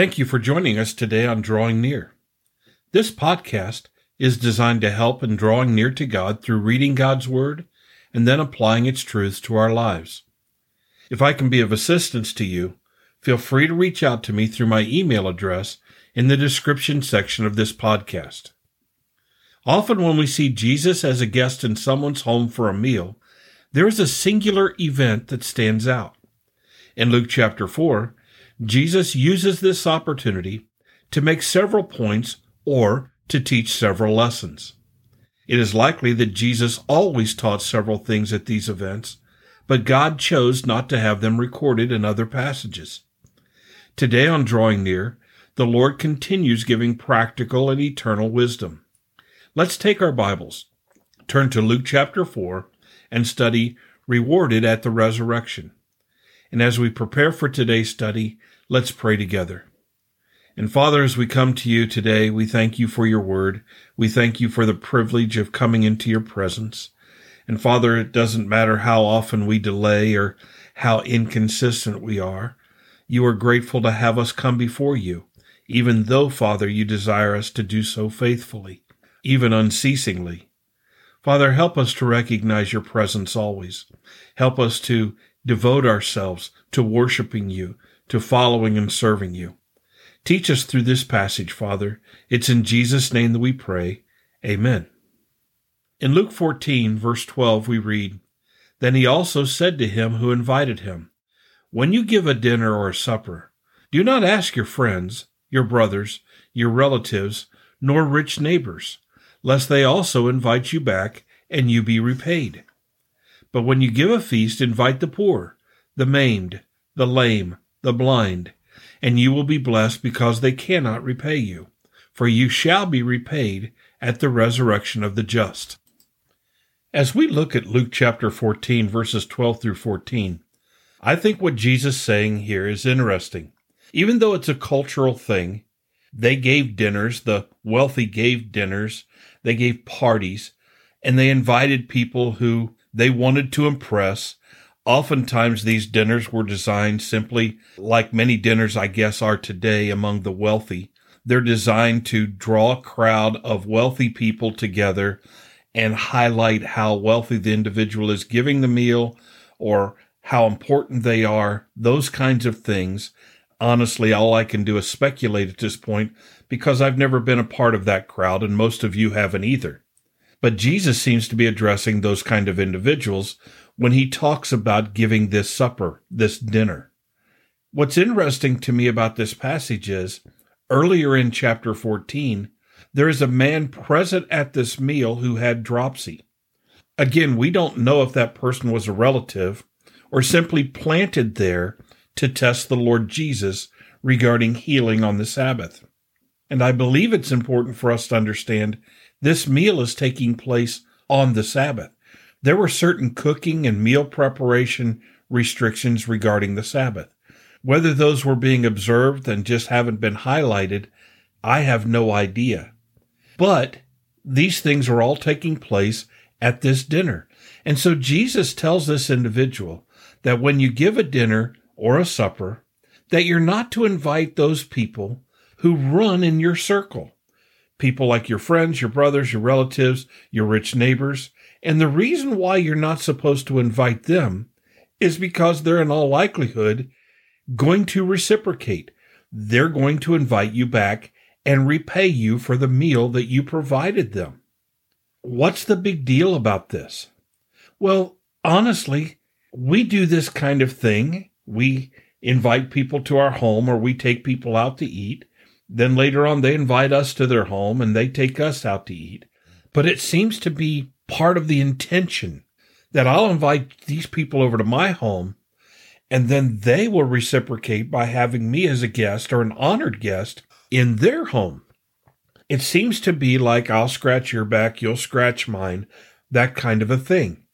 Thank you for joining us today on Drawing Near. This podcast is designed to help in drawing near to God through reading God's Word and then applying its truths to our lives. If I can be of assistance to you, feel free to reach out to me through my email address in the description section of this podcast. Often, when we see Jesus as a guest in someone's home for a meal, there is a singular event that stands out. In Luke chapter 4, Jesus uses this opportunity to make several points or to teach several lessons. It is likely that Jesus always taught several things at these events, but God chose not to have them recorded in other passages. Today on Drawing Near, the Lord continues giving practical and eternal wisdom. Let's take our Bibles, turn to Luke chapter 4, and study Rewarded at the Resurrection. And as we prepare for today's study, let's pray together. And Father, as we come to you today, we thank you for your word. We thank you for the privilege of coming into your presence. And Father, it doesn't matter how often we delay or how inconsistent we are. You are grateful to have us come before you, even though, Father, you desire us to do so faithfully, even unceasingly. Father, help us to recognize your presence always. Help us to devote ourselves to worshiping you, to following and serving you. Teach us through this passage, Father. It's in Jesus' name that we pray. Amen. In Luke 14, verse 12, we read, Then he also said to him who invited him, When you give a dinner or a supper, do not ask your friends, your brothers, your relatives, nor rich neighbors, lest they also invite you back and you be repaid. But when you give a feast, invite the poor, the maimed, the lame, the blind, and you will be blessed because they cannot repay you, for you shall be repaid at the resurrection of the just. As we look at Luke chapter 14, verses 12 through 14, I think what Jesus is saying here is interesting. Even though it's a cultural thing, they gave dinners, the wealthy gave dinners, they gave parties, and they invited people who they wanted to impress Oftentimes, these dinners were designed simply like many dinners, I guess, are today among the wealthy. They're designed to draw a crowd of wealthy people together and highlight how wealthy the individual is giving the meal or how important they are, those kinds of things. Honestly, all I can do is speculate at this point because I've never been a part of that crowd and most of you haven't either. But Jesus seems to be addressing those kind of individuals when he talks about giving this supper, this dinner. What's interesting to me about this passage is earlier in chapter 14, there is a man present at this meal who had dropsy. Again, we don't know if that person was a relative or simply planted there to test the Lord Jesus regarding healing on the Sabbath. And I believe it's important for us to understand this meal is taking place on the Sabbath there were certain cooking and meal preparation restrictions regarding the Sabbath. Whether those were being observed and just haven't been highlighted, I have no idea. But these things are all taking place at this dinner. And so Jesus tells this individual that when you give a dinner or a supper, that you're not to invite those people who run in your circle. People like your friends, your brothers, your relatives, your rich neighbors, and the reason why you're not supposed to invite them is because they're in all likelihood going to reciprocate. They're going to invite you back and repay you for the meal that you provided them. What's the big deal about this? Well, honestly, we do this kind of thing. We invite people to our home or we take people out to eat. Then later on, they invite us to their home and they take us out to eat. But it seems to be part of the intention that I'll invite these people over to my home and then they will reciprocate by having me as a guest or an honored guest in their home. It seems to be like I'll scratch your back, you'll scratch mine, that kind of a thing.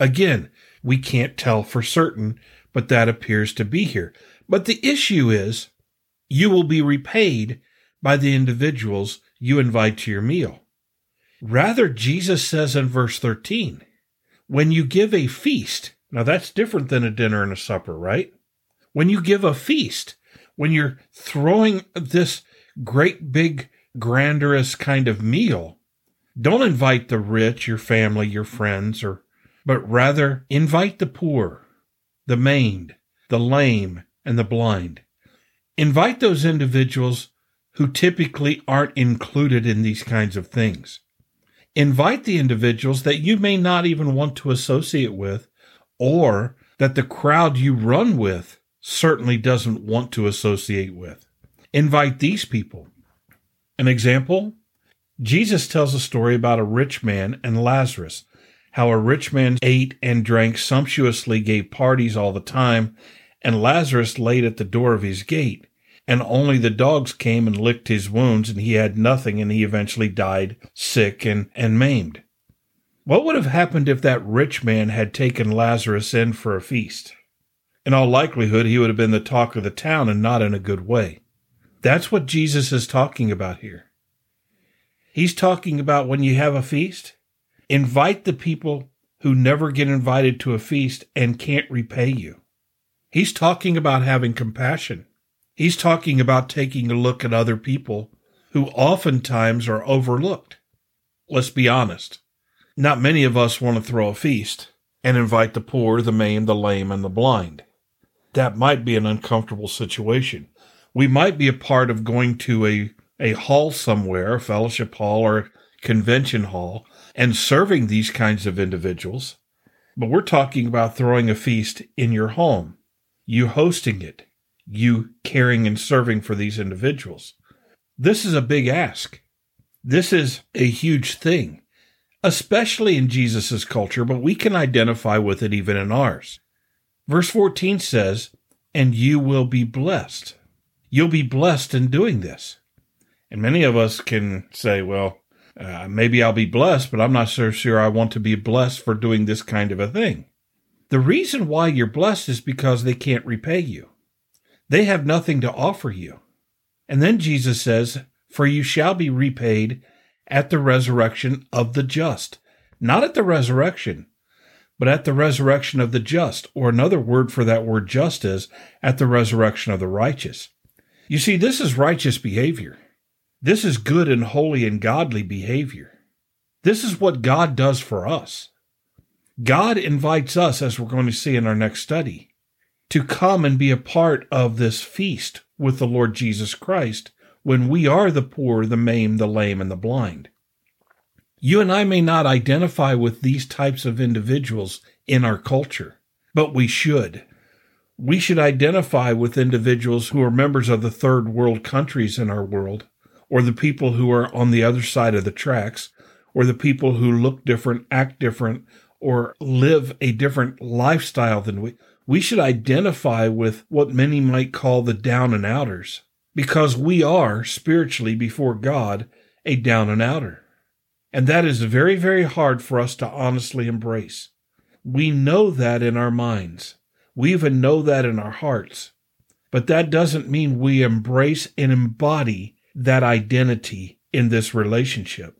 Again, we can't tell for certain, but that appears to be here. But the issue is you will be repaid by the individuals you invite to your meal. Rather, Jesus says in verse 13, when you give a feast, now that's different than a dinner and a supper, right? When you give a feast, when you're throwing this great big grandiose kind of meal, don't invite the rich, your family, your friends, or but rather invite the poor, the maimed, the lame, and the blind. Invite those individuals who typically aren't included in these kinds of things. Invite the individuals that you may not even want to associate with, or that the crowd you run with certainly doesn't want to associate with. Invite these people. An example Jesus tells a story about a rich man and Lazarus, how a rich man ate and drank sumptuously, gave parties all the time, and Lazarus laid at the door of his gate, and only the dogs came and licked his wounds, and he had nothing, and he eventually died sick and, and maimed. What would have happened if that rich man had taken Lazarus in for a feast? In all likelihood, he would have been the talk of the town and not in a good way. That's what Jesus is talking about here. He's talking about when you have a feast, invite the people who never get invited to a feast and can't repay you. He's talking about having compassion. He's talking about taking a look at other people who oftentimes are overlooked. Let's be honest. Not many of us want to throw a feast and invite the poor, the maimed, the lame, and the blind. That might be an uncomfortable situation. We might be a part of going to a a hall somewhere, a fellowship hall or convention hall, and serving these kinds of individuals. But we're talking about throwing a feast in your home, you hosting it, you caring and serving for these individuals. This is a big ask. This is a huge thing, especially in Jesus' culture, but we can identify with it even in ours. Verse 14 says, And you will be blessed. You'll be blessed in doing this. And many of us can say, well, uh, maybe I'll be blessed, but I'm not so sure I want to be blessed for doing this kind of a thing. The reason why you're blessed is because they can't repay you. They have nothing to offer you. And then Jesus says, For you shall be repaid at the resurrection of the just. Not at the resurrection, but at the resurrection of the just, or another word for that word just is at the resurrection of the righteous. You see, this is righteous behavior. This is good and holy and godly behavior. This is what God does for us. God invites us, as we're going to see in our next study, to come and be a part of this feast with the Lord Jesus Christ when we are the poor, the maimed, the lame, and the blind. You and I may not identify with these types of individuals in our culture, but we should. We should identify with individuals who are members of the third world countries in our world or the people who are on the other side of the tracks, or the people who look different, act different, or live a different lifestyle than we. We should identify with what many might call the down and outers, because we are spiritually before God a down and outer. And that is very, very hard for us to honestly embrace. We know that in our minds. We even know that in our hearts. But that doesn't mean we embrace and embody that identity in this relationship.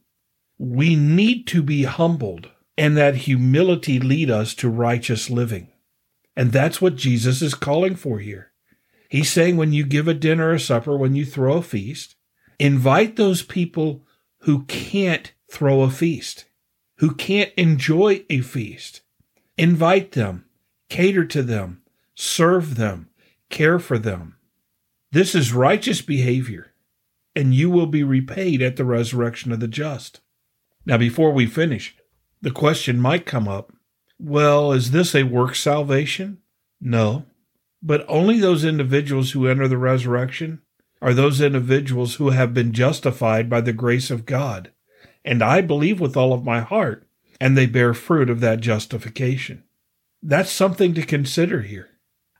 We need to be humbled and that humility lead us to righteous living. And that's what Jesus is calling for here. He's saying when you give a dinner or a supper, when you throw a feast, invite those people who can't throw a feast, who can't enjoy a feast. Invite them, cater to them, serve them, care for them. This is righteous behavior and you will be repaid at the resurrection of the just. Now, before we finish, the question might come up well, is this a work salvation? No. But only those individuals who enter the resurrection are those individuals who have been justified by the grace of God. And I believe with all of my heart, and they bear fruit of that justification. That's something to consider here.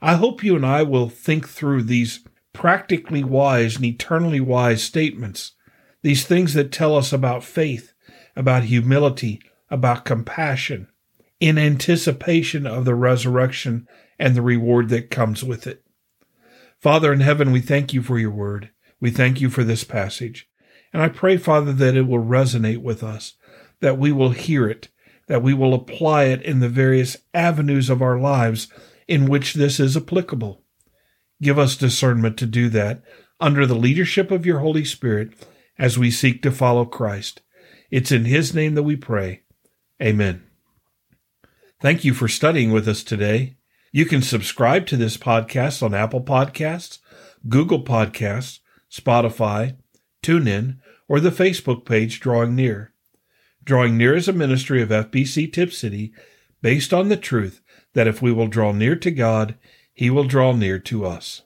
I hope you and I will think through these practically wise and eternally wise statements, these things that tell us about faith, about humility, about compassion, in anticipation of the resurrection and the reward that comes with it. Father in heaven, we thank you for your word. We thank you for this passage. And I pray, Father, that it will resonate with us, that we will hear it, that we will apply it in the various avenues of our lives in which this is applicable. Give us discernment to do that under the leadership of your Holy Spirit as we seek to follow Christ. It's in His name that we pray. Amen. Thank you for studying with us today. You can subscribe to this podcast on Apple Podcasts, Google Podcasts, Spotify, TuneIn, or the Facebook page Drawing Near. Drawing Near is a ministry of FBC Tipp City based on the truth that if we will draw near to God, He will draw near to us.